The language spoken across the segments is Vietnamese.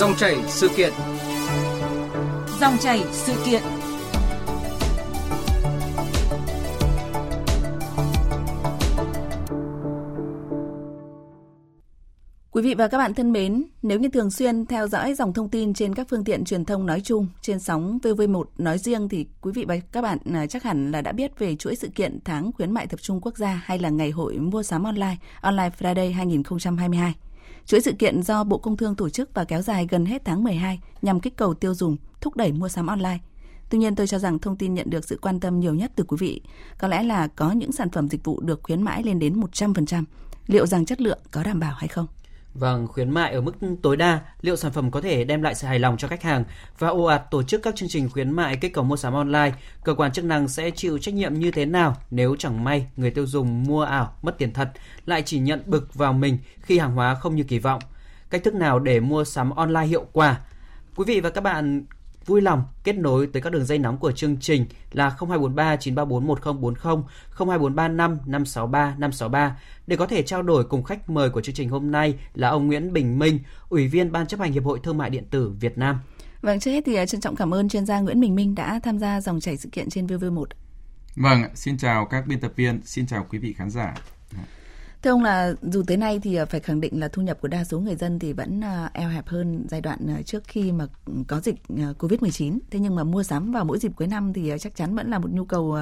Dòng chảy sự kiện. Dòng chảy sự kiện. Quý vị và các bạn thân mến, nếu như thường xuyên theo dõi dòng thông tin trên các phương tiện truyền thông nói chung, trên sóng VV1 nói riêng thì quý vị và các bạn à, chắc hẳn là đã biết về chuỗi sự kiện tháng khuyến mại tập trung quốc gia hay là ngày hội mua sắm online, Online Friday 2022. Chuỗi sự kiện do Bộ Công Thương tổ chức và kéo dài gần hết tháng 12 nhằm kích cầu tiêu dùng, thúc đẩy mua sắm online. Tuy nhiên tôi cho rằng thông tin nhận được sự quan tâm nhiều nhất từ quý vị có lẽ là có những sản phẩm dịch vụ được khuyến mãi lên đến 100%. Liệu rằng chất lượng có đảm bảo hay không? Vâng, khuyến mại ở mức tối đa, liệu sản phẩm có thể đem lại sự hài lòng cho khách hàng và ồ ạt tổ chức các chương trình khuyến mại kích cầu mua sắm online, cơ quan chức năng sẽ chịu trách nhiệm như thế nào nếu chẳng may người tiêu dùng mua ảo, mất tiền thật, lại chỉ nhận bực vào mình khi hàng hóa không như kỳ vọng? Cách thức nào để mua sắm online hiệu quả? Quý vị và các bạn vui lòng kết nối tới các đường dây nóng của chương trình là 0243 934 1040, 0243 5 563 563 để có thể trao đổi cùng khách mời của chương trình hôm nay là ông Nguyễn Bình Minh, Ủy viên Ban chấp hành Hiệp hội Thương mại điện tử Việt Nam. Vâng, trước hết thì à, trân trọng cảm ơn chuyên gia Nguyễn Bình Minh đã tham gia dòng chảy sự kiện trên VV1. Vâng, xin chào các biên tập viên, xin chào quý vị khán giả. Thưa ông là dù tới nay thì à, phải khẳng định là thu nhập của đa số người dân thì vẫn à, eo hẹp hơn giai đoạn à, trước khi mà có dịch Covid-19. Thế nhưng mà mua sắm vào mỗi dịp cuối năm thì chắc chắn vẫn là một nhu cầu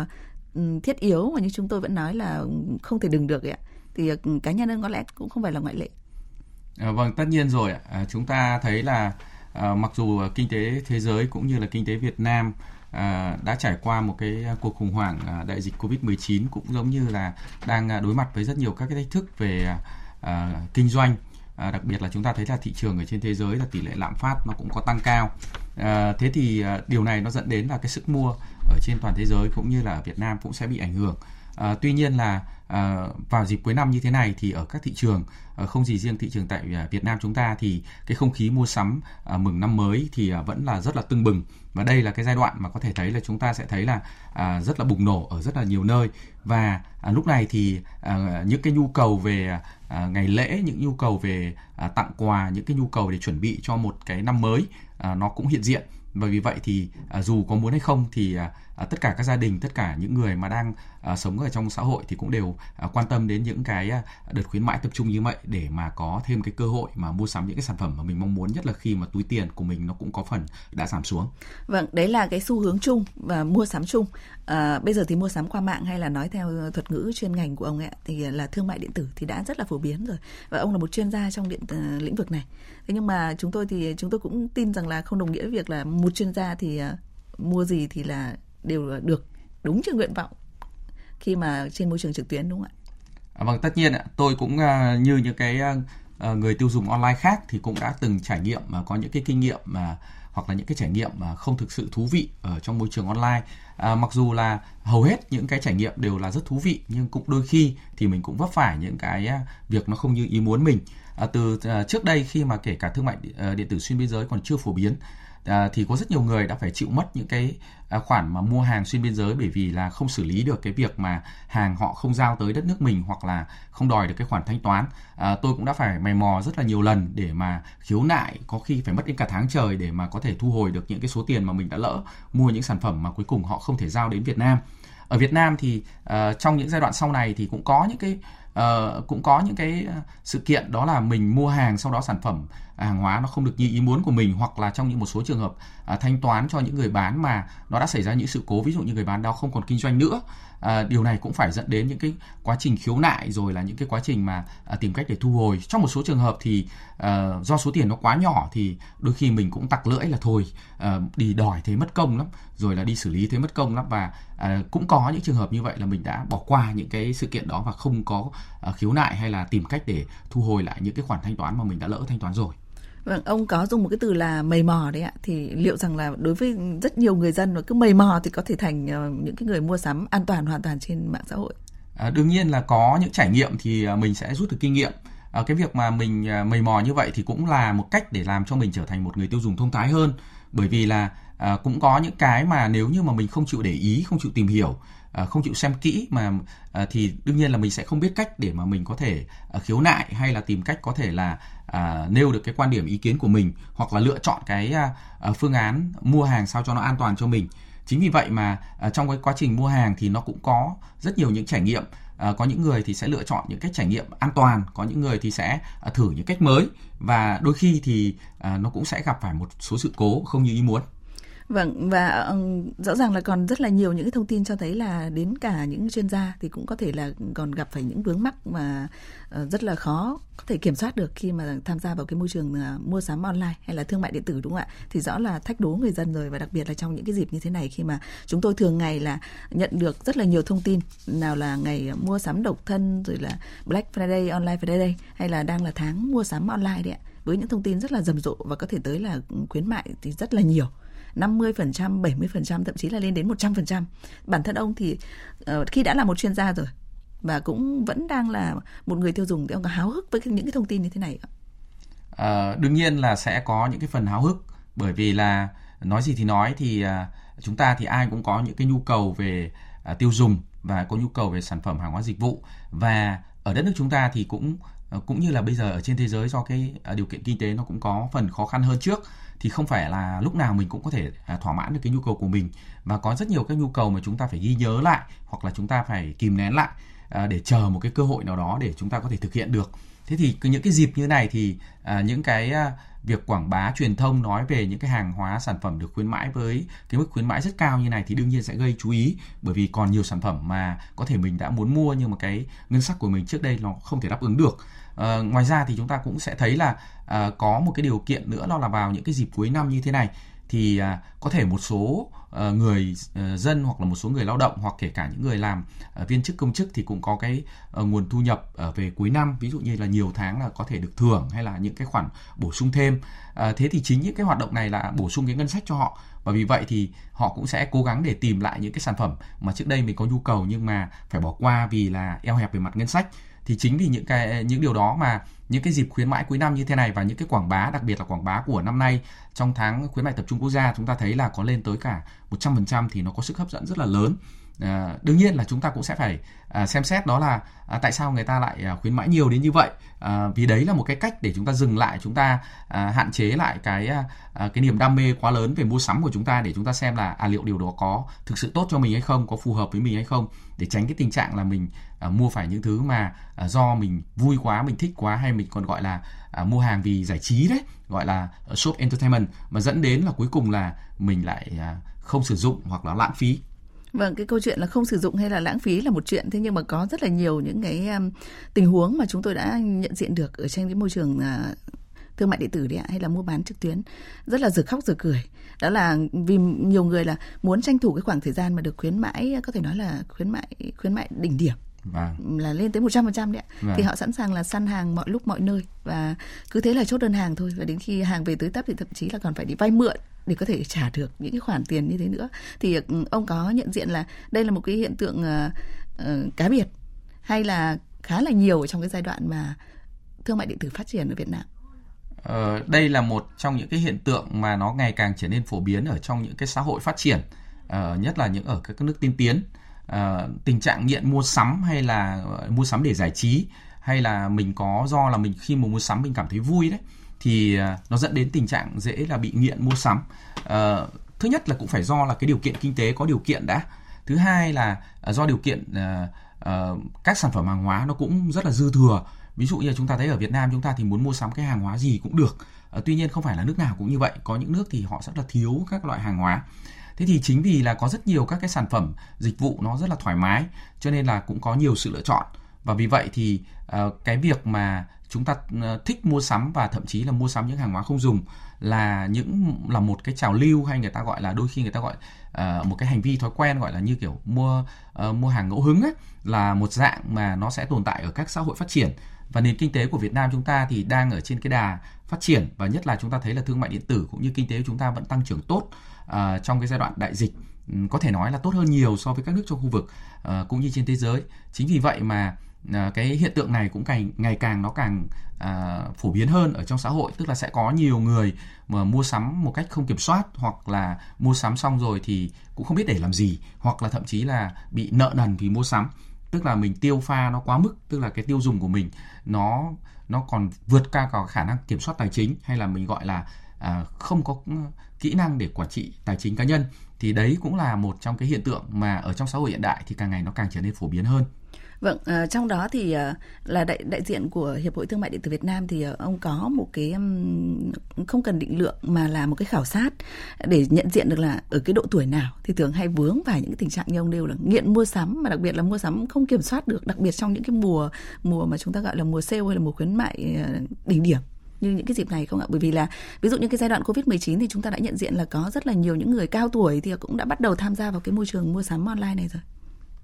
thiết yếu mà như chúng tôi vẫn nói là không thể đừng được ạ. Thì cá nhân ông có lẽ cũng không phải là ngoại lệ. À, vâng, tất nhiên rồi À, chúng ta thấy là à, mặc dù kinh tế thế giới cũng như là kinh tế Việt Nam À, đã trải qua một cái cuộc khủng hoảng à, đại dịch Covid-19 cũng giống như là đang à, đối mặt với rất nhiều các cái thách thức về à, à, kinh doanh. À, đặc biệt là chúng ta thấy là thị trường ở trên thế giới là tỷ lệ lạm phát nó cũng có tăng cao. À, thế thì à, điều này nó dẫn đến là cái sức mua ở trên toàn thế giới cũng như là ở Việt Nam cũng sẽ bị ảnh hưởng. À, tuy nhiên là à, vào dịp cuối năm như thế này thì ở các thị trường à, không gì riêng thị trường tại ờ, Việt Nam chúng ta thì cái không khí mua sắm à, mừng năm mới thì à, vẫn là rất là tưng bừng. Và đây là cái giai đoạn mà có thể thấy là chúng ta sẽ thấy là à, rất là bùng nổ ở rất là nhiều nơi. Và à, lúc này thì à, những cái nhu cầu về à, ngày lễ những nhu cầu về à, tặng quà những cái nhu cầu để chuẩn bị cho một cái năm mới à, nó cũng hiện diện. Và vì vậy thì à, dù có muốn hay không thì à, à, tất cả các gia đình tất cả những người mà đang à, sống ở trong xã hội thì cũng đều à, quan tâm đến những cái à, đợt khuyến mãi tập trung như vậy để mà có thêm cái cơ hội mà mua sắm những cái sản phẩm mà mình mong muốn nhất là khi mà túi tiền của mình nó cũng có phần đã giảm xuống. Vâng, đấy là cái xu hướng chung và mua sắm chung. À, bây giờ thì mua sắm qua mạng hay là nói theo thuật ngữ chuyên ngành của ông ấy thì là thương mại điện tử thì đã rất là phổ biến rồi và ông là một chuyên gia trong điện uh, lĩnh vực này. Thế nhưng mà chúng tôi thì chúng tôi cũng tin rằng là không đồng nghĩa với việc là một chuyên gia thì uh, mua gì thì là đều được đúng như nguyện vọng khi mà trên môi trường trực tuyến đúng không ạ? À, vâng tất nhiên ạ, tôi cũng uh, như những cái uh, người tiêu dùng online khác thì cũng đã từng trải nghiệm mà có những cái kinh nghiệm mà hoặc là những cái trải nghiệm mà không thực sự thú vị ở trong môi trường online. À, mặc dù là hầu hết những cái trải nghiệm đều là rất thú vị nhưng cũng đôi khi thì mình cũng vấp phải những cái việc nó không như ý muốn mình. À, từ à, trước đây khi mà kể cả thương mại điện tử xuyên biên giới còn chưa phổ biến à, thì có rất nhiều người đã phải chịu mất những cái à, khoản mà mua hàng xuyên biên giới bởi vì là không xử lý được cái việc mà hàng họ không giao tới đất nước mình hoặc là không đòi được cái khoản thanh toán. À, tôi cũng đã phải mày mò rất là nhiều lần để mà khiếu nại có khi phải mất đến cả tháng trời để mà có thể thu hồi được những cái số tiền mà mình đã lỡ mua những sản phẩm mà cuối cùng họ không thể giao đến Việt Nam. Ở Việt Nam thì uh, trong những giai đoạn sau này thì cũng có những cái uh, cũng có những cái à, sự kiện đó là mình mua hàng sau đó sản phẩm hàng hóa nó không được như ý muốn của mình hoặc là trong những một số trường hợp à, thanh toán cho những người bán mà nó đã xảy ra những sự cố ví dụ như người bán đó không còn kinh doanh nữa à, điều này cũng phải dẫn đến những cái quá trình khiếu nại rồi là những cái quá trình mà à, tìm cách để thu hồi. Trong một số trường hợp thì à, do số tiền nó quá nhỏ thì đôi khi mình cũng tặc lưỡi là thôi à, đi đòi thế mất công lắm rồi là đi xử lý thế mất công lắm. Và à, cũng có những trường hợp như vậy là mình đã bỏ qua những cái sự kiện đó và không có à, khiếu nại hay là tìm cách để thu hồi lại những cái khoản thanh toán mà mình đã lỡ thanh toán rồi. Vâng, ông có dùng một cái từ là mầy mò đấy ạ. Thì liệu rằng là đối với rất nhiều người dân mà cứ mầy mò thì có thể thành ờ, những cái người mua sắm an toàn hoàn toàn trên mạng xã hội? À, đương nhiên là có những trải nghiệm thì ờ, mình sẽ rút được kinh nghiệm. À, cái việc mà mình mầy mò như vậy thì cũng là một cách để làm cho mình trở thành một người tiêu dùng thông thái hơn. Bởi vì là à, cũng có những cái mà nếu như mà mình không chịu để ý không chịu tìm hiểu À, không chịu xem kỹ mà à, thì đương nhiên là mình sẽ không biết cách để mà mình có thể à, khiếu nại hay là tìm cách có thể là à, nêu được cái quan điểm ý kiến của mình hoặc là lựa chọn cái à, phương án mua hàng sao cho nó an toàn cho mình. Chính vì vậy mà à, trong cái quá trình mua hàng thì nó cũng có rất nhiều những trải nghiệm. À, có những người thì sẽ lựa chọn những cách trải nghiệm an toàn có những người thì sẽ à, thử những cách mới và đôi khi thì à, nó cũng sẽ gặp phải một số sự cố không như ý muốn. Vâng và ờ, rõ ràng là còn rất là nhiều những cái thông tin cho thấy là đến cả những chuyên gia thì cũng có thể là còn gặp phải những vướng mắc mà ờ, rất là khó có thể kiểm soát được khi mà tham gia vào cái môi trường ờ, mua sắm online hay là thương mại điện tử đúng không ạ? Thì rõ là thách đố người dân rồi và đặc biệt là trong những cái dịp như thế này khi mà chúng tôi thường ngày là nhận được rất là nhiều thông tin nào là ngày mua sắm độc thân rồi là Black Friday, Online Friday hay là đang là tháng mua sắm online đấy ạ với những thông tin rất là rầm rộ và có thể tới là ừ, khuyến mại thì rất là nhiều 50%, 70%, thậm chí là lên đến 100%. Bản thân ông thì uh, khi đã là một chuyên gia rồi và cũng vẫn đang là một người tiêu dùng thì ông có háo hức với những cái thông tin như thế này không? À, ờ, đương nhiên là sẽ có những cái phần háo hức bởi vì là nói gì thì nói thì uh, chúng ta thì ai cũng có những cái nhu cầu về uh, tiêu dùng và có nhu cầu về sản phẩm hàng hóa dịch vụ và ở đất nước chúng ta thì cũng Ờ, cũng như là bây giờ ở trên thế giới do cái à, điều kiện kinh tế nó cũng có phần khó khăn hơn trước, thì không phải là lúc nào mình cũng có thể à, thỏa mãn được cái nhu cầu của mình. Và có rất nhiều các nhu cầu mà chúng ta phải ghi nhớ lại hoặc là chúng ta phải kìm nén lại à, để chờ một cái cơ hội nào đó để chúng ta có thể thực hiện được thế thì những cái dịp như này thì à, những cái à, việc quảng bá truyền thông nói về những cái hàng hóa sản phẩm được khuyến mãi với cái mức khuyến mãi rất cao như này thì đương nhiên sẽ gây chú ý. Bởi vì còn nhiều sản phẩm mà có thể mình đã muốn mua nhưng mà cái ngân sách của mình trước đây nó không thể đáp ứng được. À, ngoài ra thì chúng ta cũng sẽ thấy là à, có một cái điều kiện nữa đó là vào những cái dịp cuối năm như thế này thì à, có thể một số à, người à, dân hoặc là một số người lao động hoặc kể cả những người làm à, viên chức công chức thì cũng có cái à, nguồn thu nhập à, về cuối năm. Ví dụ như là nhiều tháng là có thể được thưởng hay là những cái khoản bổ sung thêm. À, thế thì chính những cái hoạt động này là bổ sung cái ngân sách cho họ. Và vì vậy thì họ cũng sẽ cố gắng để tìm lại những cái sản phẩm mà trước đây mình có nhu cầu nhưng mà phải bỏ qua vì là eo hẹp về mặt ngân sách thì chính vì những cái, những điều đó mà những cái dịp khuyến mãi cuối năm như thế này và những cái quảng bá, đặc biệt là quảng bá của năm nay, trong tháng khuyến mại tập trung quốc gia, chúng ta thấy là có lên tới cả 100% thì nó có sức hấp dẫn rất là lớn. À, đương nhiên là chúng ta cũng sẽ phải à, xem xét đó là à, tại sao người ta lại à, khuyến mãi nhiều đến như vậy. À, vì đấy là một cái cách để chúng ta dừng lại chúng ta à, hạn chế lại cái à, à, cái niềm đam mê quá lớn về mua sắm của chúng ta để chúng ta xem là à liệu điều đó có thực sự tốt cho mình hay không có phù hợp với mình hay không để tránh cái tình trạng là mình à, mua phải những thứ mà à, do mình vui quá mình thích quá hay mình còn gọi là à, mua hàng vì giải trí đấy gọi là shop entertainment mà dẫn đến là cuối cùng là mình lại à, không sử dụng hoặc là lãng phí. Vâng, cái câu chuyện là không sử dụng hay là lãng phí là một chuyện thế nhưng mà có rất là nhiều những cái um, tình huống mà chúng tôi đã nhận diện được ở trên cái môi trường uh, thương mại điện tử đấy ạ hay là mua bán trực tuyến. Rất là rực khóc rực cười. Đó là vì nhiều người là muốn tranh thủ cái khoảng thời gian mà được khuyến mãi có thể nói là khuyến mại khuyến mại đỉnh điểm vâng. là lên tới 100% đấy ạ. Vâng. Thì họ sẵn sàng là săn hàng mọi lúc mọi nơi và cứ thế là chốt đơn hàng thôi và đến khi hàng về tới tấp thì thậm chí là còn phải đi vay mượn để có thể trả được những cái khoản tiền như thế nữa. Thì ừ, ông có nhận diện là đây là một cái hiện tượng uh, uh, cá biệt hay là khá là nhiều trong cái giai đoạn mà thương mại điện tử phát triển ở Việt Nam? Ờ, đây là một trong những cái hiện tượng mà nó ngày càng trở nên phổ biến ở trong những cái xã hội phát triển, uh, nhất là những ở các nước tiên tiến uh, tình trạng nghiện mua sắm hay là mua sắm để giải trí hay là mình có do là mình khi mà mua sắm mình cảm thấy vui đấy thì uh, nó dẫn đến tình trạng dễ là bị nghiện mua sắm. Uh, thứ nhất là cũng phải do là cái điều kiện kinh tế có điều kiện đã. Thứ hai là uh, do điều kiện uh, uh, các sản phẩm hàng hóa nó cũng rất là dư thừa. Ví dụ như chúng ta thấy ở Việt Nam chúng ta thì muốn mua sắm cái hàng hóa gì cũng được. Uh, tuy nhiên không phải là nước nào cũng như vậy. Có những nước thì họ rất là thiếu các loại hàng hóa thế thì chính vì là có rất nhiều các cái sản phẩm dịch vụ nó rất là thoải mái cho nên là cũng có nhiều sự lựa chọn. Và vì vậy thì uh, cái việc mà chúng ta ờ, thích mua sắm và thậm chí là mua sắm những hàng hóa không dùng là những là một cái trào lưu hay người ta gọi là đôi khi người ta gọi uh, một cái hành vi thói quen gọi là như kiểu mua uh, mua hàng ngẫu hứng ấy là một dạng mà nó sẽ tồn tại ở các xã hội phát triển. Và nền kinh tế của Việt Nam chúng ta thì đang ở trên cái đà phát triển và nhất là chúng ta thấy là thương mại điện tử cũng như kinh tế của chúng ta vẫn tăng trưởng tốt. À, trong cái giai đoạn đại dịch ừ, có thể nói là tốt hơn nhiều so với các nước trong khu vực à, cũng như trên thế giới. Chính vì vậy mà à, cái hiện tượng này cũng càng ngày càng nó càng à, phổ biến hơn ở trong xã hội. Tức là sẽ có nhiều người mà mua sắm một cách không kiểm soát hoặc là mua sắm xong rồi thì cũng không biết để làm gì hoặc là thậm chí là bị nợ nần vì mua sắm. Tức là mình tiêu pha nó quá mức tức là cái tiêu dùng của mình nó nó còn vượt qua cả khả năng kiểm soát tài chính hay là mình gọi là à, không có kỹ năng để quản trị tài chính cá nhân thì đấy cũng là một trong cái hiện tượng mà ở trong xã hội hiện đại thì càng ngày nó càng trở nên phổ biến hơn. Vâng, à, trong đó thì à, là đại đại diện của Hiệp hội Thương mại điện tử Việt Nam thì à, ông có một cái không cần định lượng mà là một cái khảo sát để nhận diện được là ở cái độ tuổi nào. Thì thường hay vướng vào những cái tình trạng như ông nêu là nghiện mua sắm mà đặc biệt là mua sắm không kiểm soát được, đặc biệt trong những cái mùa mùa mà chúng ta gọi là mùa sale hay là mùa khuyến mại đỉnh điểm như những cái dịp này không ạ? Bởi vì là ví dụ như cái giai đoạn Covid-19 thì chúng ta đã nhận diện là có rất là nhiều những người cao tuổi thì cũng đã bắt đầu tham gia vào cái môi trường mua sắm online này rồi.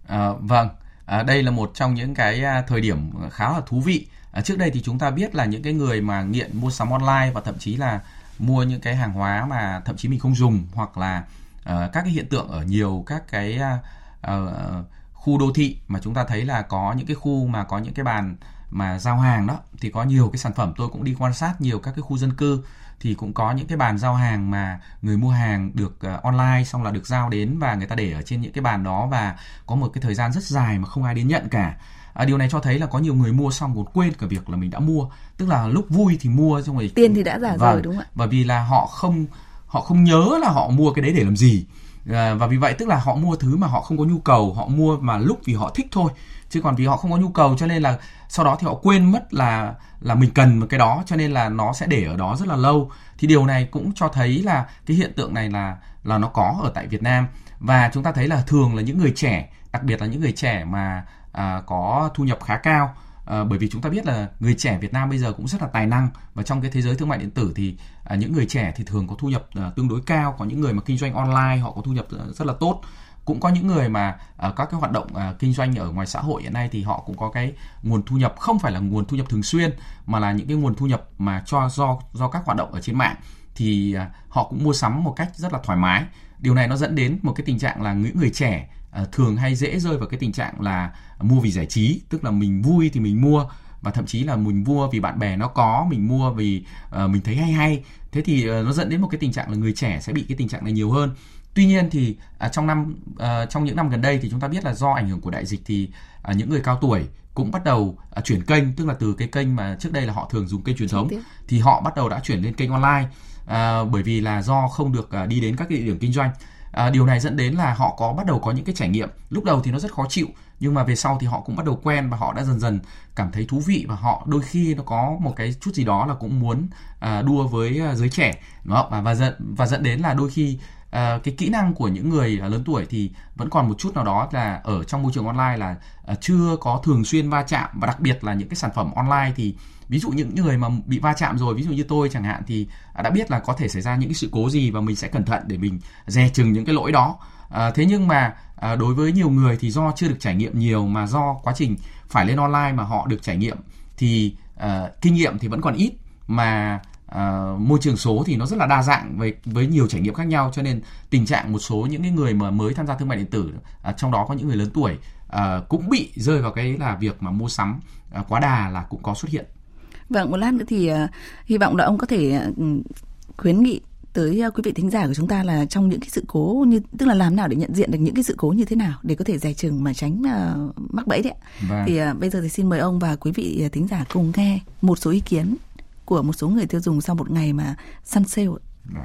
À, vâng, à, đây là một trong những cái à, thời điểm khá là thú vị. À, trước đây thì chúng ta biết là những cái người mà nghiện mua sắm online và thậm chí là mua những cái hàng hóa mà thậm chí mình không dùng hoặc là uh, các cái hiện tượng ở nhiều các cái uh, uh, khu đô thị mà chúng ta thấy là có những cái khu mà có những cái bàn mà giao hàng đó thì có nhiều cái sản phẩm tôi cũng đi quan sát nhiều các cái khu dân cư thì cũng có những cái bàn giao hàng mà người mua hàng được uh, online xong là được giao đến và người ta để ở trên những cái bàn đó và có một cái thời gian rất dài mà không ai đến nhận cả. À, điều này cho thấy là có nhiều người mua xong còn quên cả việc là mình đã mua. Tức là lúc vui thì mua xong rồi tiền thì đã giả vâng, rồi đúng không ạ? bởi vì là họ không họ không nhớ là họ mua cái đấy để làm gì. À, và vì vậy tức là họ mua thứ mà họ không có nhu cầu họ mua mà lúc vì họ thích thôi chứ còn vì họ không có nhu cầu cho nên là sau đó thì họ quên mất là là mình cần một cái đó cho nên là nó sẽ để ở đó rất là lâu. Thì điều này cũng cho thấy là cái hiện tượng này là là nó có ở tại Việt Nam. Và chúng ta thấy là thường là những người trẻ đặc biệt là những người trẻ mà à, có thu nhập khá cao à, bởi vì chúng ta biết là người trẻ Việt Nam bây giờ cũng rất là tài năng. Và trong cái thế giới thương mại điện tử thì à, những người trẻ thì thường có thu nhập à, tương đối cao. Có những người mà kinh doanh online họ có thu nhập à, rất là tốt cũng có những người mà uh, các cái hoạt động uh, kinh doanh ở ngoài xã hội hiện nay thì họ cũng có cái nguồn thu nhập không phải là nguồn thu nhập thường xuyên mà là những cái nguồn thu nhập mà cho do do các hoạt động ở trên mạng. Thì uh, họ cũng mua sắm một cách rất là thoải mái. Điều này nó dẫn đến một cái tình trạng là những người trẻ uh, thường hay dễ rơi vào cái tình trạng là mua vì giải trí tức là mình vui thì mình mua và thậm chí là mình mua vì bạn bè nó có mình mua vì uh, mình thấy hay hay. Thế thì uh, nó dẫn đến một cái tình trạng là người trẻ sẽ bị cái tình trạng này nhiều hơn. Tuy nhiên thì à, trong năm à, trong những năm gần đây thì chúng ta biết là do ảnh hưởng của đại dịch thì à, những người cao tuổi cũng bắt đầu à, chuyển kênh tức là từ cái kênh mà trước đây là họ thường dùng kênh truyền thống thì họ bắt đầu đã chuyển lên kênh online à, bởi vì là do không được à, đi đến các địa điểm kinh doanh. À, điều này dẫn đến là họ có bắt đầu có những cái trải nghiệm. Lúc đầu thì nó rất khó chịu nhưng mà về sau thì họ cũng bắt đầu quen và họ đã dần dần cảm thấy thú vị và họ đôi khi nó có một cái chút gì đó là cũng muốn à, đua với giới trẻ. Đúng không? và và dẫn và dẫn đến là đôi khi Ờ, cái kỹ năng của những người à, lớn tuổi thì vẫn còn một chút nào đó là ở trong môi trường online là à, chưa có thường xuyên va chạm và đặc biệt là những cái sản phẩm online thì ví dụ những người mà bị va chạm rồi ví dụ như tôi chẳng hạn thì à, đã biết là có thể xảy ra những cái sự cố gì và mình sẽ cẩn thận để mình dè chừng những cái lỗi đó. À, thế nhưng mà à, đối với nhiều người thì do chưa được trải nghiệm nhiều mà do quá trình phải lên online mà họ được trải nghiệm thì à, kinh nghiệm thì vẫn còn ít. Mà uh, môi trường số thì nó rất là đa dạng với với nhiều trải nghiệm khác nhau cho nên tình trạng một số những cái người mà mới tham gia thương mại điện tử uh, trong đó có những người lớn tuổi uh, cũng bị rơi vào cái là việc mà mua sắm uh, quá đà là cũng có xuất hiện. Vâng, một lát nữa thì uh, hy vọng là ông có thể uh, khuyến nghị tới quý vị thính giả của chúng ta là trong những cái sự cố như tức là làm nào để nhận diện được những cái sự cố như thế nào để có thể dè chừng mà tránh uh, mắc bẫy đấy ạ. Vâng. Thì uh, bây giờ thì xin mời ông và quý vị thính giả cùng nghe một số ý kiến của một số người tiêu dùng sau một ngày mà săn sale vâng.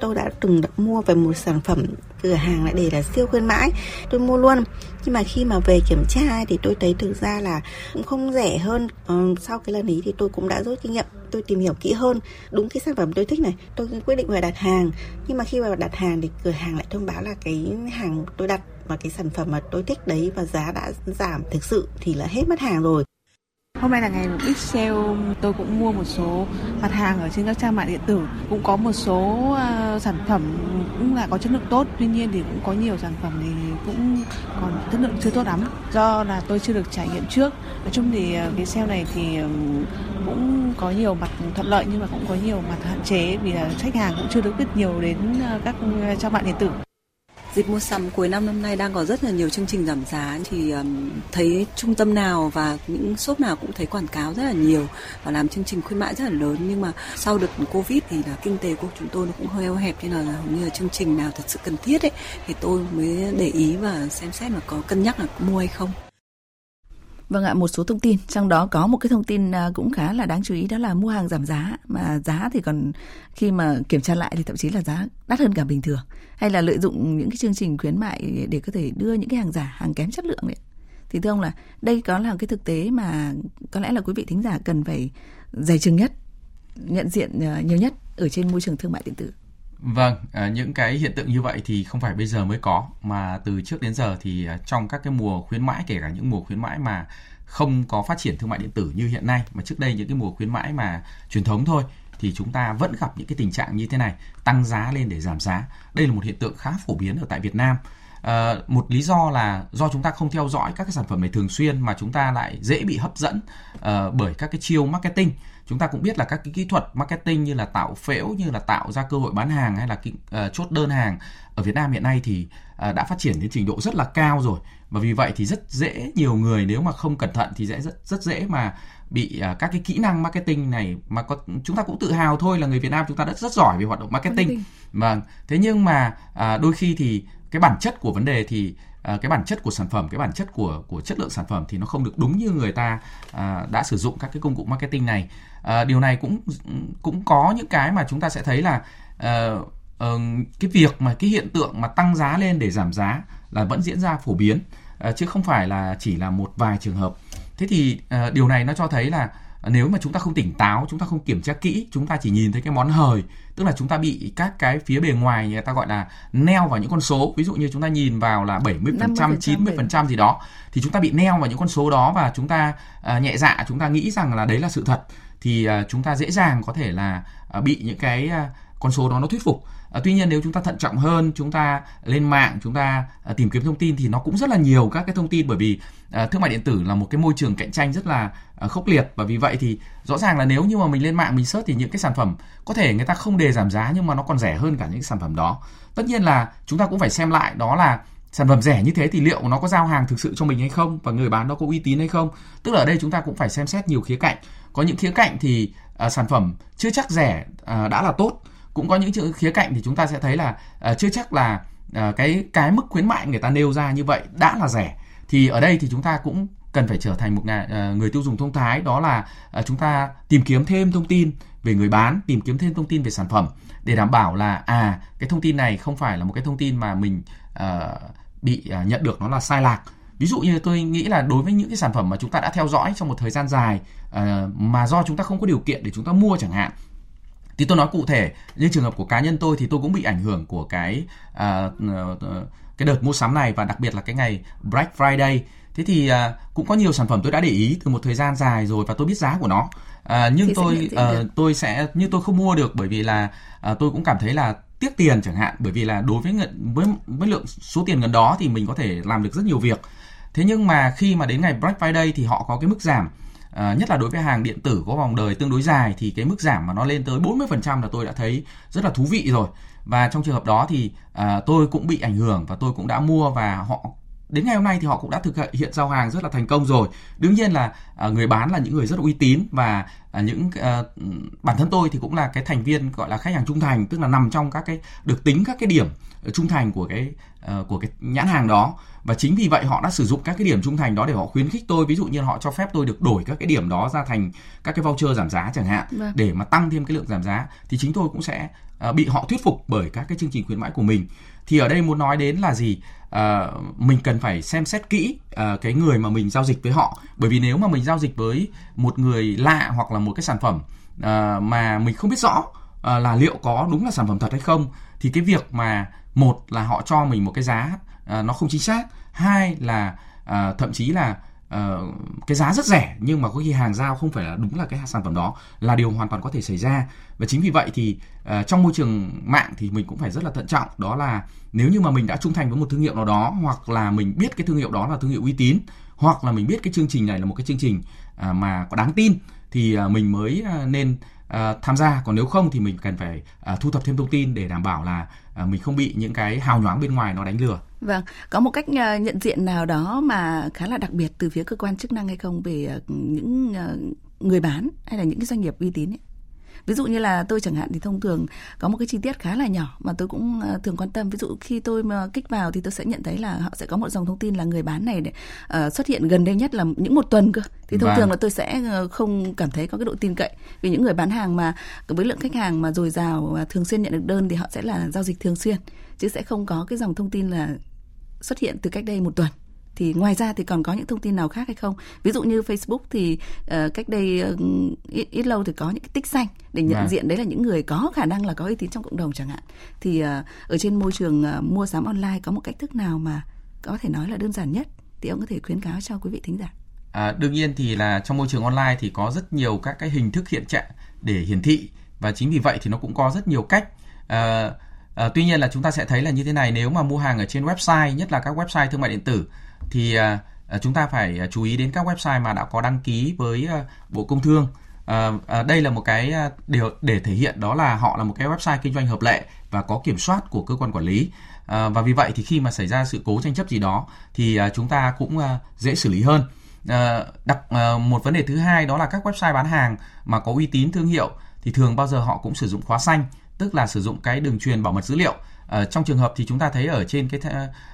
tôi đã từng đặt mua về một sản phẩm cửa hàng lại để là siêu khuyến mãi. Tôi mua luôn. Nhưng mà khi mà về kiểm tra thì tôi thấy thực ra là cũng không rẻ hơn. Ờ, sau cái lần ý thì tôi cũng đã rút kinh nghiệm. Tôi tìm hiểu kỹ hơn. Đúng cái sản phẩm tôi thích này. Tôi quyết định phải đặt hàng. Nhưng mà khi mà đặt hàng thì cửa hàng lại thông báo là cái hàng tôi đặt và cái sản phẩm mà tôi thích đấy và giá đã giảm thực sự thì là hết mất hàng rồi Hôm nay là ngày Big Sale, tôi cũng mua một số mặt hàng ở trên các trang mạng điện tử. Cũng có một số uh, sản phẩm cũng là có chất lượng tốt, tuy nhiên thì cũng có nhiều sản phẩm thì cũng còn chất lượng chưa tốt lắm. Do là tôi chưa được trải nghiệm trước. Nói chung thì uh, cái sale này thì um, cũng có nhiều mặt thuận lợi nhưng mà cũng có nhiều mặt hạn chế vì là khách hàng cũng chưa được biết nhiều đến uh, các trang mạng điện tử. Dịp mua sắm cuối năm năm nay đang có rất là nhiều chương trình giảm giá thì um, thấy trung tâm nào và những shop nào cũng thấy quảng cáo rất là nhiều và làm chương trình khuyến mãi rất là lớn nhưng mà sau đợt Covid thì là kinh tế của chúng tôi nó cũng hơi eo hẹp nên là hầu như là chương trình nào thật sự cần thiết ấy thì tôi mới để ý và xem xét mà có cân nhắc là mua hay không. Vâng ạ, một số thông tin, trong đó có một cái thông tin à, cũng khá là đáng chú ý đó là mua hàng giảm giá mà giá thì còn khi mà kiểm tra lại thì thậm chí là giá đắt hơn cả bình thường hay là lợi dụng những cái chương trình khuyến mại để có thể đưa những cái hàng giả, hàng kém chất lượng đấy. Thì thưa ông là đây có là cái thực tế mà có lẽ là quý vị thính giả cần phải dày chừng nhất, nhận diện à, nhiều nhất ở trên môi trường thương mại điện tử. Vâng, à, những cái hiện tượng như vậy thì không phải bây giờ mới có mà từ trước đến giờ thì à, trong các cái mùa khuyến mãi kể cả những mùa khuyến mãi mà không có phát triển thương mại điện tử như hiện nay mà trước đây những cái mùa khuyến mãi mà truyền thống thôi thì chúng ta vẫn gặp những cái tình trạng như thế này tăng giá lên để giảm giá. Đây là một hiện tượng khá phổ biến ở tại Việt Nam. À, một lý do là do chúng ta không theo dõi các cái sản phẩm này thường xuyên mà chúng ta lại dễ bị hấp dẫn uh, bởi các cái chiêu marketing chúng ta cũng biết là các cái kỹ thuật marketing như là tạo phễu như là tạo ra cơ hội bán hàng hay là uh, chốt đơn hàng ở Việt Nam hiện nay thì uh, đã phát triển đến trình độ rất là cao rồi và vì vậy thì rất dễ nhiều người nếu mà không cẩn thận thì sẽ rất rất dễ mà bị uh, các cái kỹ năng marketing này mà có chúng ta cũng tự hào thôi là người Việt Nam chúng ta rất rất giỏi về hoạt động marketing. marketing. Vâng. Thế nhưng mà uh, đôi khi thì cái bản chất của vấn đề thì À, cái bản chất của sản phẩm cái bản chất của của chất lượng sản phẩm thì nó không được đúng như người ta à, đã sử dụng các cái công cụ marketing này. À, điều này cũng cũng có những cái mà chúng ta sẽ thấy là à, cái việc mà cái hiện tượng mà tăng giá lên để giảm giá là vẫn diễn ra phổ biến chứ không phải là chỉ là một vài trường hợp. Thế thì điều này nó cho thấy là nếu mà chúng ta không tỉnh táo chúng ta không kiểm tra kỹ chúng ta chỉ nhìn thấy cái món hời tức là chúng ta bị các cái phía bề ngoài người ta gọi là neo vào những con số. Ví dụ như chúng ta nhìn vào là 70 phần trăm 90 phần trăm gì đó thì chúng ta bị neo vào những con số đó và chúng ta uh, nhẹ dạ chúng ta nghĩ rằng là đấy là sự thật thì uh, chúng ta dễ dàng có thể là uh, bị những cái uh, con số đó nó thuyết phục À, tuy nhiên nếu chúng ta thận trọng hơn, chúng ta lên mạng, chúng ta à, tìm kiếm thông tin thì nó cũng rất là nhiều các cái thông tin bởi vì à, thương mại điện tử là một cái môi trường cạnh tranh rất là à, khốc liệt. Và vì vậy thì rõ ràng là nếu như mà mình lên mạng mình search thì những cái sản phẩm có thể người ta không đề giảm giá nhưng mà nó còn rẻ hơn cả những cái sản phẩm đó. Tất nhiên là chúng ta cũng phải xem lại đó là sản phẩm rẻ như thế thì liệu nó có giao hàng thực sự cho mình hay không và người bán nó có uy tín hay không. Tức là ở đây chúng ta cũng phải xem xét nhiều khía cạnh. Có những khía cạnh thì uh, sản phẩm chưa chắc rẻ uh, đã là tốt cũng có những chữ khía cạnh thì chúng ta sẽ thấy là uh, chưa chắc là uh, cái cái mức khuyến mại người ta nêu ra như vậy đã là rẻ. Thì ở đây thì chúng ta cũng cần phải trở thành một người, uh, người tiêu dùng thông thái. Đó là uh, chúng ta tìm kiếm thêm thông tin về người bán tìm kiếm thêm thông tin về sản phẩm để đảm bảo là à cái thông tin này không phải là một cái thông tin mà mình uh, bị uh, nhận được nó là sai lạc. Ví dụ như tôi nghĩ là đối với những cái sản phẩm mà chúng ta đã theo dõi trong một thời gian dài uh, mà do chúng ta không có điều kiện để chúng ta mua chẳng hạn thì tôi nói cụ thể như trường hợp của cá nhân tôi thì tôi cũng bị ảnh hưởng của cái uh, cái đợt mua sắm này và đặc biệt là cái ngày Black Friday. Thế thì uh, cũng có nhiều sản phẩm tôi đã để ý từ một thời gian dài rồi và tôi biết giá của nó. Uh, nhưng thì tôi uh, tôi sẽ như tôi không mua được bởi vì là uh, tôi cũng cảm thấy là tiếc tiền chẳng hạn. Bởi vì là đối với với với lượng số tiền gần đó thì mình có thể làm được rất nhiều việc. Thế nhưng mà khi mà đến ngày Black Friday thì họ có cái mức giảm à, nhất là đối với hàng điện tử có vòng đời tương đối dài thì cái mức giảm mà nó lên tới 40% là tôi đã thấy rất là thú vị rồi. Và trong trường hợp đó thì à, tôi cũng bị ảnh hưởng và tôi cũng đã mua và họ đến ngày hôm nay thì họ cũng đã thực hiện giao hàng rất là thành công rồi. Đương nhiên là à, người bán là những người rất uy tín và à, những à, bản thân tôi thì cũng là cái thành viên gọi là khách hàng trung thành tức là nằm trong các cái được tính các cái điểm trung thành của cái à, của cái nhãn hàng đó và chính vì vậy họ đã sử dụng các cái điểm trung thành đó để họ khuyến khích tôi. Ví dụ như họ cho phép tôi được đổi các cái điểm đó ra thành các cái voucher giảm giá chẳng hạn vâng. để mà tăng thêm cái lượng giảm giá thì chính tôi cũng sẽ uh, bị họ thuyết phục bởi các cái chương trình khuyến mãi của mình. Thì ở đây muốn nói đến là gì? Uh, mình cần phải xem xét kỹ uh, cái người mà mình giao dịch với họ. Bởi vì nếu mà mình giao dịch với một người lạ hoặc là một cái sản phẩm uh, mà mình không biết rõ uh, là liệu có đúng là sản phẩm thật hay không thì cái việc mà một là họ cho mình một cái giá Ờ, nó không chính xác. Hai là à, thậm chí là uh, cái giá rất rẻ nhưng mà có khi hàng giao không phải là đúng là cái sản phẩm đó là điều hoàn toàn có thể xảy ra. Và chính vì vậy thì uh, trong môi trường mạng thì mình cũng phải rất là thận trọng. Đó là nếu như mà mình đã trung thành với một thương hiệu nào đó hoặc là mình biết cái thương hiệu đó là thương hiệu uy tín hoặc là mình biết cái chương trình này là một cái chương trình uh, mà có đáng tin thì uh, mình mới uh, nên uh, tham gia còn nếu không thì mình cần phải uh, thu thập thêm thông tin để đảm bảo là uh, mình không bị những cái hào nhoáng bên ngoài nó đánh lừa Vâng, có một cách nhận diện nào đó mà khá là đặc biệt từ phía cơ quan chức năng hay không về những người bán hay là những cái doanh nghiệp uy tín ấy? Ví dụ như là tôi chẳng hạn thì thông thường có một cái chi tiết khá là nhỏ mà tôi cũng ờ, thường quan tâm. Ví dụ khi tôi mà kích vào thì tôi sẽ nhận thấy là họ sẽ có một dòng thông tin là người bán này để, uh, xuất hiện gần đây nhất là những một tuần cơ. Thì thông vâng. thường là tôi sẽ ờ, không cảm thấy có cái độ tin cậy. Vì những người bán hàng mà với lượng khách hàng mà dồi dào và thường xuyên nhận được đơn thì họ sẽ là giao dịch thường xuyên chứ sẽ không có cái dòng thông tin là xuất hiện từ cách đây một tuần thì ngoài ra thì còn có những thông tin nào khác hay không ví dụ như Facebook thì uh, cách đây uh, ít, ít lâu thì có những cái tích xanh để nhận à. diện đấy là những người có khả năng là có uy tín trong cộng đồng chẳng hạn thì uh, ở trên môi trường uh, mua sắm online có một cách thức nào mà có thể nói là đơn giản nhất thì ông có thể khuyến cáo cho quý vị thính giả À, đương nhiên thì là trong môi trường online thì có rất nhiều các cái hình thức hiện trạng để hiển thị và chính vì vậy thì nó cũng có rất nhiều cách. À, à, tuy nhiên là chúng ta sẽ thấy là như thế này nếu mà mua hàng ở trên website nhất là các website thương mại điện tử thì à, à, chúng ta phải à, chú ý đến các website mà đã có đăng ký với Bộ Công Thương. đây là một cái điều để thể hiện đó là họ là một cái website kinh doanh hợp lệ và có kiểm soát của cơ quan quản lý. và vì vậy thì khi mà xảy ra sự cố tranh chấp gì đó thì chúng ta cũng dễ xử lý hơn. đặc một vấn đề thứ hai đó là các website bán hàng mà có uy tín thương hiệu thì thường bao giờ họ cũng sử dụng khóa xanh, tức là sử dụng cái đường truyền bảo mật dữ liệu Ờ, trong trường hợp thì chúng ta thấy ở trên cái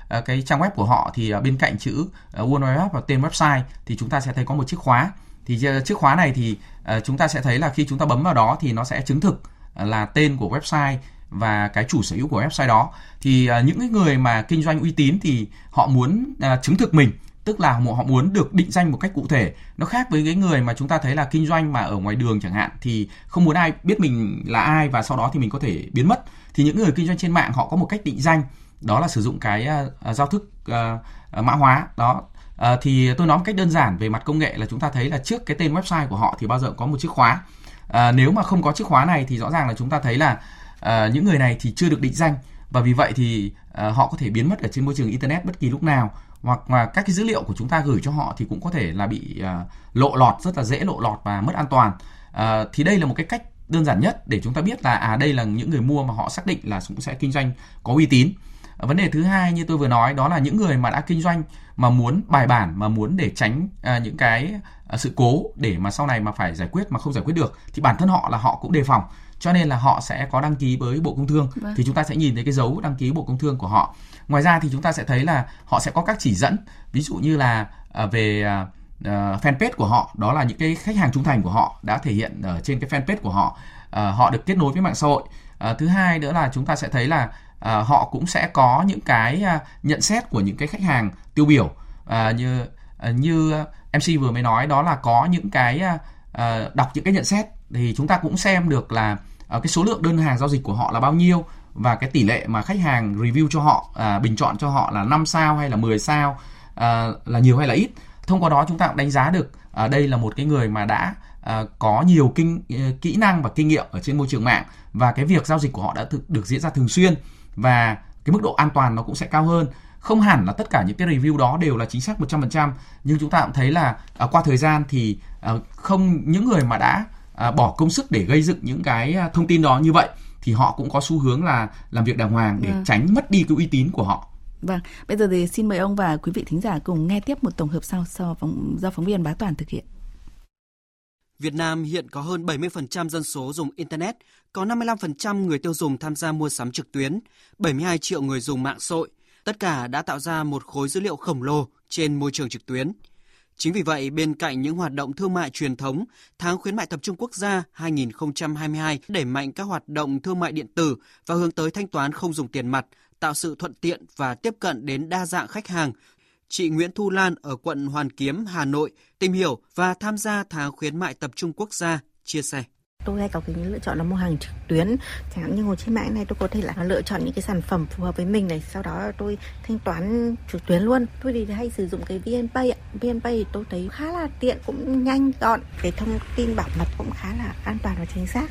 ờ, cái trang web của họ thì ờ, bên cạnh chữ World Wide Web và tên website thì chúng ta sẽ thấy có một chiếc khóa. Thì chiếc khóa này thì chúng ta sẽ thấy là khi chúng ta bấm vào đó thì nó sẽ chứng thực là tên của website và cái chủ sở hữu của website đó. Thì những cái người mà kinh doanh uy tín thì họ muốn chứng thực mình tức là họ muốn được định danh một cách cụ thể. Nó khác với cái người mà chúng ta thấy là kinh doanh mà ở ngoài đường chẳng hạn thì không muốn ai biết mình là ai và sau đó thì mình có thể biến mất. Thì những người kinh doanh trên mạng họ có một cách định danh đó là sử dụng cái uh, giao thức uh, mã hóa đó. Uh, thì tôi nói một cách đơn giản về mặt công nghệ là chúng ta thấy là trước cái tên website của họ thì bao giờ có một chiếc khóa. Uh, nếu mà không có chiếc khóa này thì rõ ràng là chúng ta thấy là uh, những người này thì chưa được định danh. Và vì vậy thì uh, họ có thể biến mất ở trên môi trường internet bất kỳ lúc nào hoặc là các cái dữ liệu của chúng ta gửi cho họ thì cũng có thể là bị uh, lộ lọt rất là dễ lộ lọt và mất an toàn. Uh, thì đây là một cái cách đơn giản nhất để chúng ta biết là à đây là những người mua mà họ xác định là cũng sẽ kinh doanh có uy tín. Vấn đề thứ hai như tôi vừa nói đó là những người mà đã kinh doanh mà muốn bài bản mà muốn để tránh uh, những cái uh, sự cố để mà sau này mà phải giải quyết mà không giải quyết được thì bản thân họ là họ cũng đề phòng. Cho nên là họ sẽ có đăng ký với bộ công thương. Vâng. thì chúng ta sẽ nhìn thấy cái dấu đăng ký bộ công thương của họ ngoài ra thì chúng ta sẽ thấy là họ sẽ có các chỉ dẫn. Ví dụ như là à, về à, à, fanpage của họ, đó là những cái khách hàng trung thành của họ đã thể hiện ở trên cái fanpage của họ. Họ được kết nối với mạng xã hội. Thứ hai nữa là chúng ta sẽ thấy là họ cũng sẽ có những cái nhận xét của những cái khách hàng tiêu biểu. Như như mc vừa mới nói, đó là có những cái đọc những cái nhận xét. Thì chúng ta cũng xem được là cái số lượng đơn hàng giao dịch của họ là bao nhiêu và cái tỷ lệ mà khách hàng review cho họ à, bình chọn cho họ là 5 sao hay là 10 sao à, là nhiều hay là ít. Thông qua đó chúng ta cũng đánh giá được à, đây là một cái người mà đã à, có nhiều kinh ờ, kỹ năng và kinh nghiệm ở trên môi trường mạng. Và cái việc giao dịch của họ đã thực, được diễn ra thường xuyên và cái mức độ an toàn nó cũng sẽ cao hơn. Không hẳn là tất cả những cái review đó đều là chính xác 100% nhưng chúng ta cũng thấy là à, qua thời gian thì à, không những người mà đã à, bỏ công sức để gây dựng những cái à, thông tin đó như vậy thì họ cũng có xu hướng là làm việc đàng hoàng để ừ. tránh mất đi cái uy tín của họ. Vâng, bây giờ thì xin mời ông và quý vị thính giả cùng nghe tiếp một tổng hợp sau do phóng, do phóng viên Bá Toàn thực hiện. Việt Nam hiện có hơn 70% dân số dùng Internet, có 55% người tiêu dùng tham gia mua sắm trực tuyến, 72 triệu người dùng mạng xã hội. Tất cả đã tạo ra một khối dữ liệu khổng lồ trên môi trường trực tuyến – Chính vì vậy, bên cạnh những hoạt động thương mại truyền thống, tháng khuyến mại tập trung quốc gia 2022 đẩy mạnh các hoạt động thương mại điện tử và hướng tới thanh toán không dùng tiền mặt, tạo sự thuận tiện và tiếp cận đến đa dạng khách hàng. Chị Nguyễn Thu Lan ở quận Hoàn Kiếm, Hà Nội tìm hiểu và tham gia tháng khuyến mại tập trung quốc gia, chia sẻ tôi hay có cái lựa chọn là mua hàng trực tuyến. Chẳng hạn như ngồi trên mạng này tôi có thể là lựa chọn những cái sản phẩm phù hợp với mình này. Sau đó tôi thanh toán trực tuyến luôn. Tôi thì hay sử dụng cái VNPay ạ. VNPay thì tôi thấy khá là tiện cũng nhanh gọn. Cái thông tin bảo mật cũng khá là an toàn và chính xác.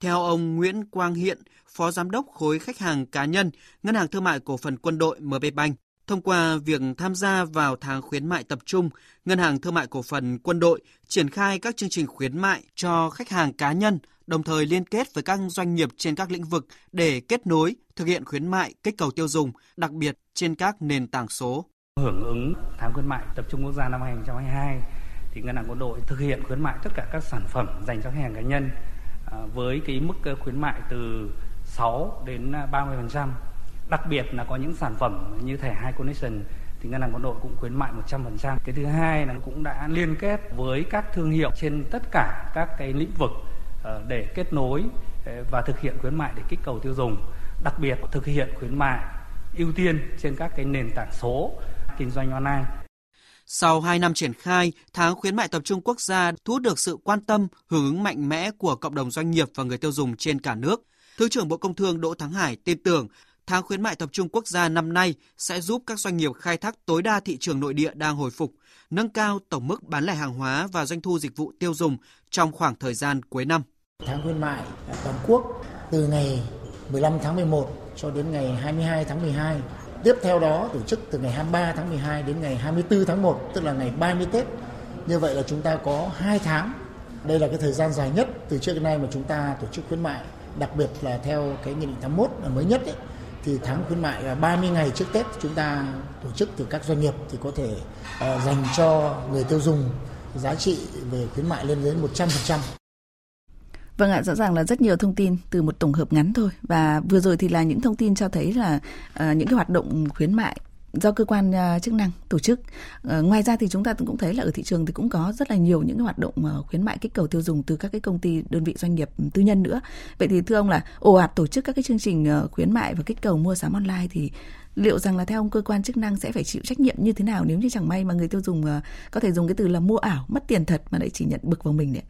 Theo ông Nguyễn Quang Hiện, Phó Giám đốc khối khách hàng cá nhân, Ngân hàng Thương mại Cổ phần Quân đội MB Bank, Thông qua việc tham gia vào tháng khuyến mại tập trung, Ngân hàng Thương mại Cổ phần Quân đội triển khai các chương trình khuyến mại cho khách hàng cá nhân đồng thời liên kết với các doanh nghiệp trên các lĩnh vực để kết nối, thực hiện khuyến mại, kích cầu tiêu dùng, đặc biệt trên các nền tảng số. Hưởng ứng tháng khuyến mại tập trung quốc gia năm 2022 thì Ngân hàng Quân đội thực hiện khuyến mại tất cả các sản phẩm dành cho khách hàng cá nhân à, với cái mức khuyến mại từ 6 đến 30%. Đặc biệt là có những sản phẩm như thẻ Hai Connection thì ngân hàng quân đội cũng khuyến mại 100%. Cái thứ hai là cũng đã liên kết với các thương hiệu trên tất cả các cái lĩnh vực ờ, để kết nối ờ, và thực hiện khuyến mại để kích cầu tiêu dùng. Đặc biệt thực hiện khuyến mại ưu tiên trên các cái nền tảng số kinh doanh online. Sau 2 năm triển khai, tháng khuyến mại tập trung quốc gia thu hút được sự quan tâm, hưởng ứng mạnh mẽ của cộng đồng doanh nghiệp và người tiêu dùng trên cả nước. Thứ trưởng Bộ Công Thương Đỗ Thắng Hải tin tưởng tháng khuyến mại tập trung quốc gia năm nay sẽ giúp các doanh nghiệp khai thác tối đa thị trường nội địa đang hồi phục, nâng cao tổng mức bán lẻ hàng hóa và doanh thu dịch vụ tiêu dùng trong khoảng thời gian cuối năm. Tháng khuyến mại toàn quốc từ ngày 15 tháng 11 cho đến ngày 22 tháng 12. Tiếp theo đó tổ chức từ ngày 23 tháng 12 đến ngày 24 tháng 1, tức là ngày 30 Tết. Như vậy là chúng ta có 2 tháng. Đây là cái thời gian dài nhất từ trước đến nay mà chúng ta tổ chức khuyến mại, đặc biệt là theo cái nghị định 81 mới nhất ấy, thì tháng khuyến mại à, 30 ngày trước Tết chúng ta tổ chức từ các doanh nghiệp thì có thể uh, dành cho người tiêu dùng giá trị về khuyến mại lên đến 100%. Vâng ạ, rõ ràng là rất nhiều thông tin từ một tổng hợp ngắn thôi và vừa rồi thì là những thông tin cho thấy là uh, những cái hoạt động khuyến mại do cơ quan uh, chức năng tổ chức. Uh, ngoài ra thì chúng ta cũng thấy là ở thị trường thì cũng có rất là nhiều những hoạt động uh, khuyến mại kích cầu tiêu dùng từ các cái công ty đơn vị doanh nghiệp tư nhân nữa. Vậy thì thưa ông là ồ ạt tổ chức các cái chương trình uh, khuyến mại và kích cầu mua sắm online thì liệu rằng là theo ông cơ quan chức năng sẽ phải chịu trách nhiệm như thế nào nếu như chẳng may mà người tiêu dùng uh, có thể dùng cái từ là mua ảo mất tiền thật mà lại chỉ nhận bực vào mình đấy.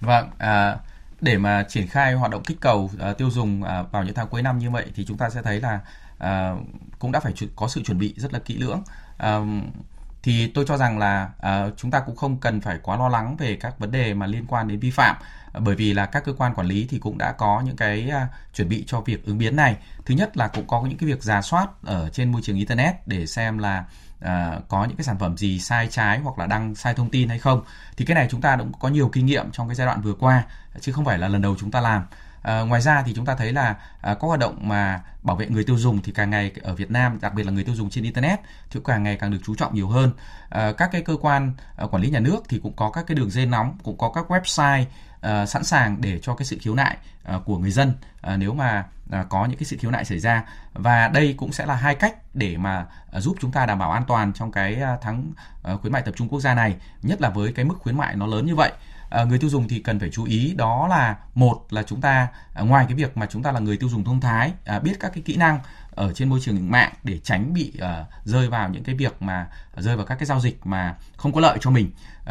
Vâng, à, để mà triển khai hoạt động kích cầu à, tiêu dùng à, vào những tháng cuối năm như vậy thì chúng ta sẽ thấy là À, cũng đã phải có sự chuẩn bị rất là kỹ lưỡng. à, thì tôi cho rằng là à, chúng ta cũng không cần phải quá lo lắng về các vấn đề mà liên quan đến vi phạm bởi vì là các cơ quan quản lý thì cũng đã có những cái à, chuẩn bị cho việc ứng biến này. Thứ nhất là cũng có những cái việc giả soát ở trên môi trường internet để xem là à, có những cái sản phẩm gì sai trái hoặc là đăng sai thông tin hay không thì cái này chúng ta cũng có nhiều kinh nghiệm trong cái giai đoạn vừa qua chứ không phải là lần đầu chúng ta làm À, ngoài ra thì chúng ta thấy là ờ, à, có hoạt động mà bảo vệ người tiêu dùng thì càng ngày ở Việt Nam đặc biệt là người tiêu dùng trên internet thì càng ngày càng được chú trọng nhiều hơn. À, các cái cơ quan à, quản lý nhà nước thì cũng có các cái đường dây nóng, cũng có các website à, sẵn sàng để cho cái sự khiếu nại à, của người dân à, nếu mà à, có những cái sự khiếu nại xảy ra và đây cũng sẽ là hai cách để mà à, giúp chúng ta đảm bảo an toàn trong cái à, tháng à, khuyến mại tập trung quốc gia này nhất là với cái mức khuyến mại nó lớn như vậy À, người tiêu dùng thì cần phải chú ý đó là một là chúng ta à, ngoài cái việc mà chúng ta là người tiêu dùng thông thái à, biết các cái kỹ năng ở trên môi trường mạng để tránh bị uh, rơi vào những cái việc mà rơi vào các cái giao dịch mà không có lợi cho mình uh,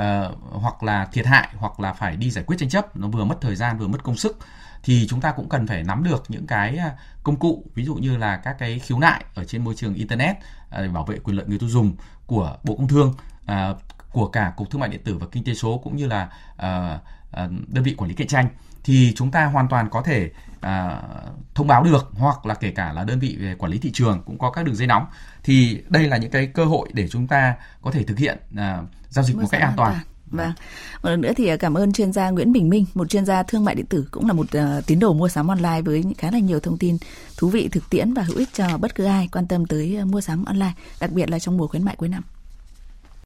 hoặc là thiệt hại hoặc là phải đi giải quyết tranh chấp nó vừa mất thời gian vừa mất công sức thì chúng ta cũng cần phải nắm được những cái công cụ ví dụ như là các cái khiếu nại ở trên môi trường internet để bảo vệ quyền lợi người tiêu dùng của bộ công thương của cả cục thương mại điện tử và kinh tế số cũng như là uh, uh, đơn vị quản lý cạnh tranh thì chúng ta hoàn toàn có thể uh, thông báo được hoặc là kể cả là đơn vị về quản lý thị trường cũng có các đường dây nóng thì đây là những cái cơ hội để chúng ta có thể thực hiện giao dịch một cách an toàn. Vâng. Một lần nữa thì cảm ơn chuyên gia Nguyễn Bình Minh, một chuyên gia thương mại điện tử cũng là một uh, tín đồ mua sắm online với khá là nhiều thông tin thú vị, thực tiễn và hữu ích cho bất cứ ai quan tâm tới uh, mua sắm online, đặc biệt là trong mùa khuyến mại cuối năm.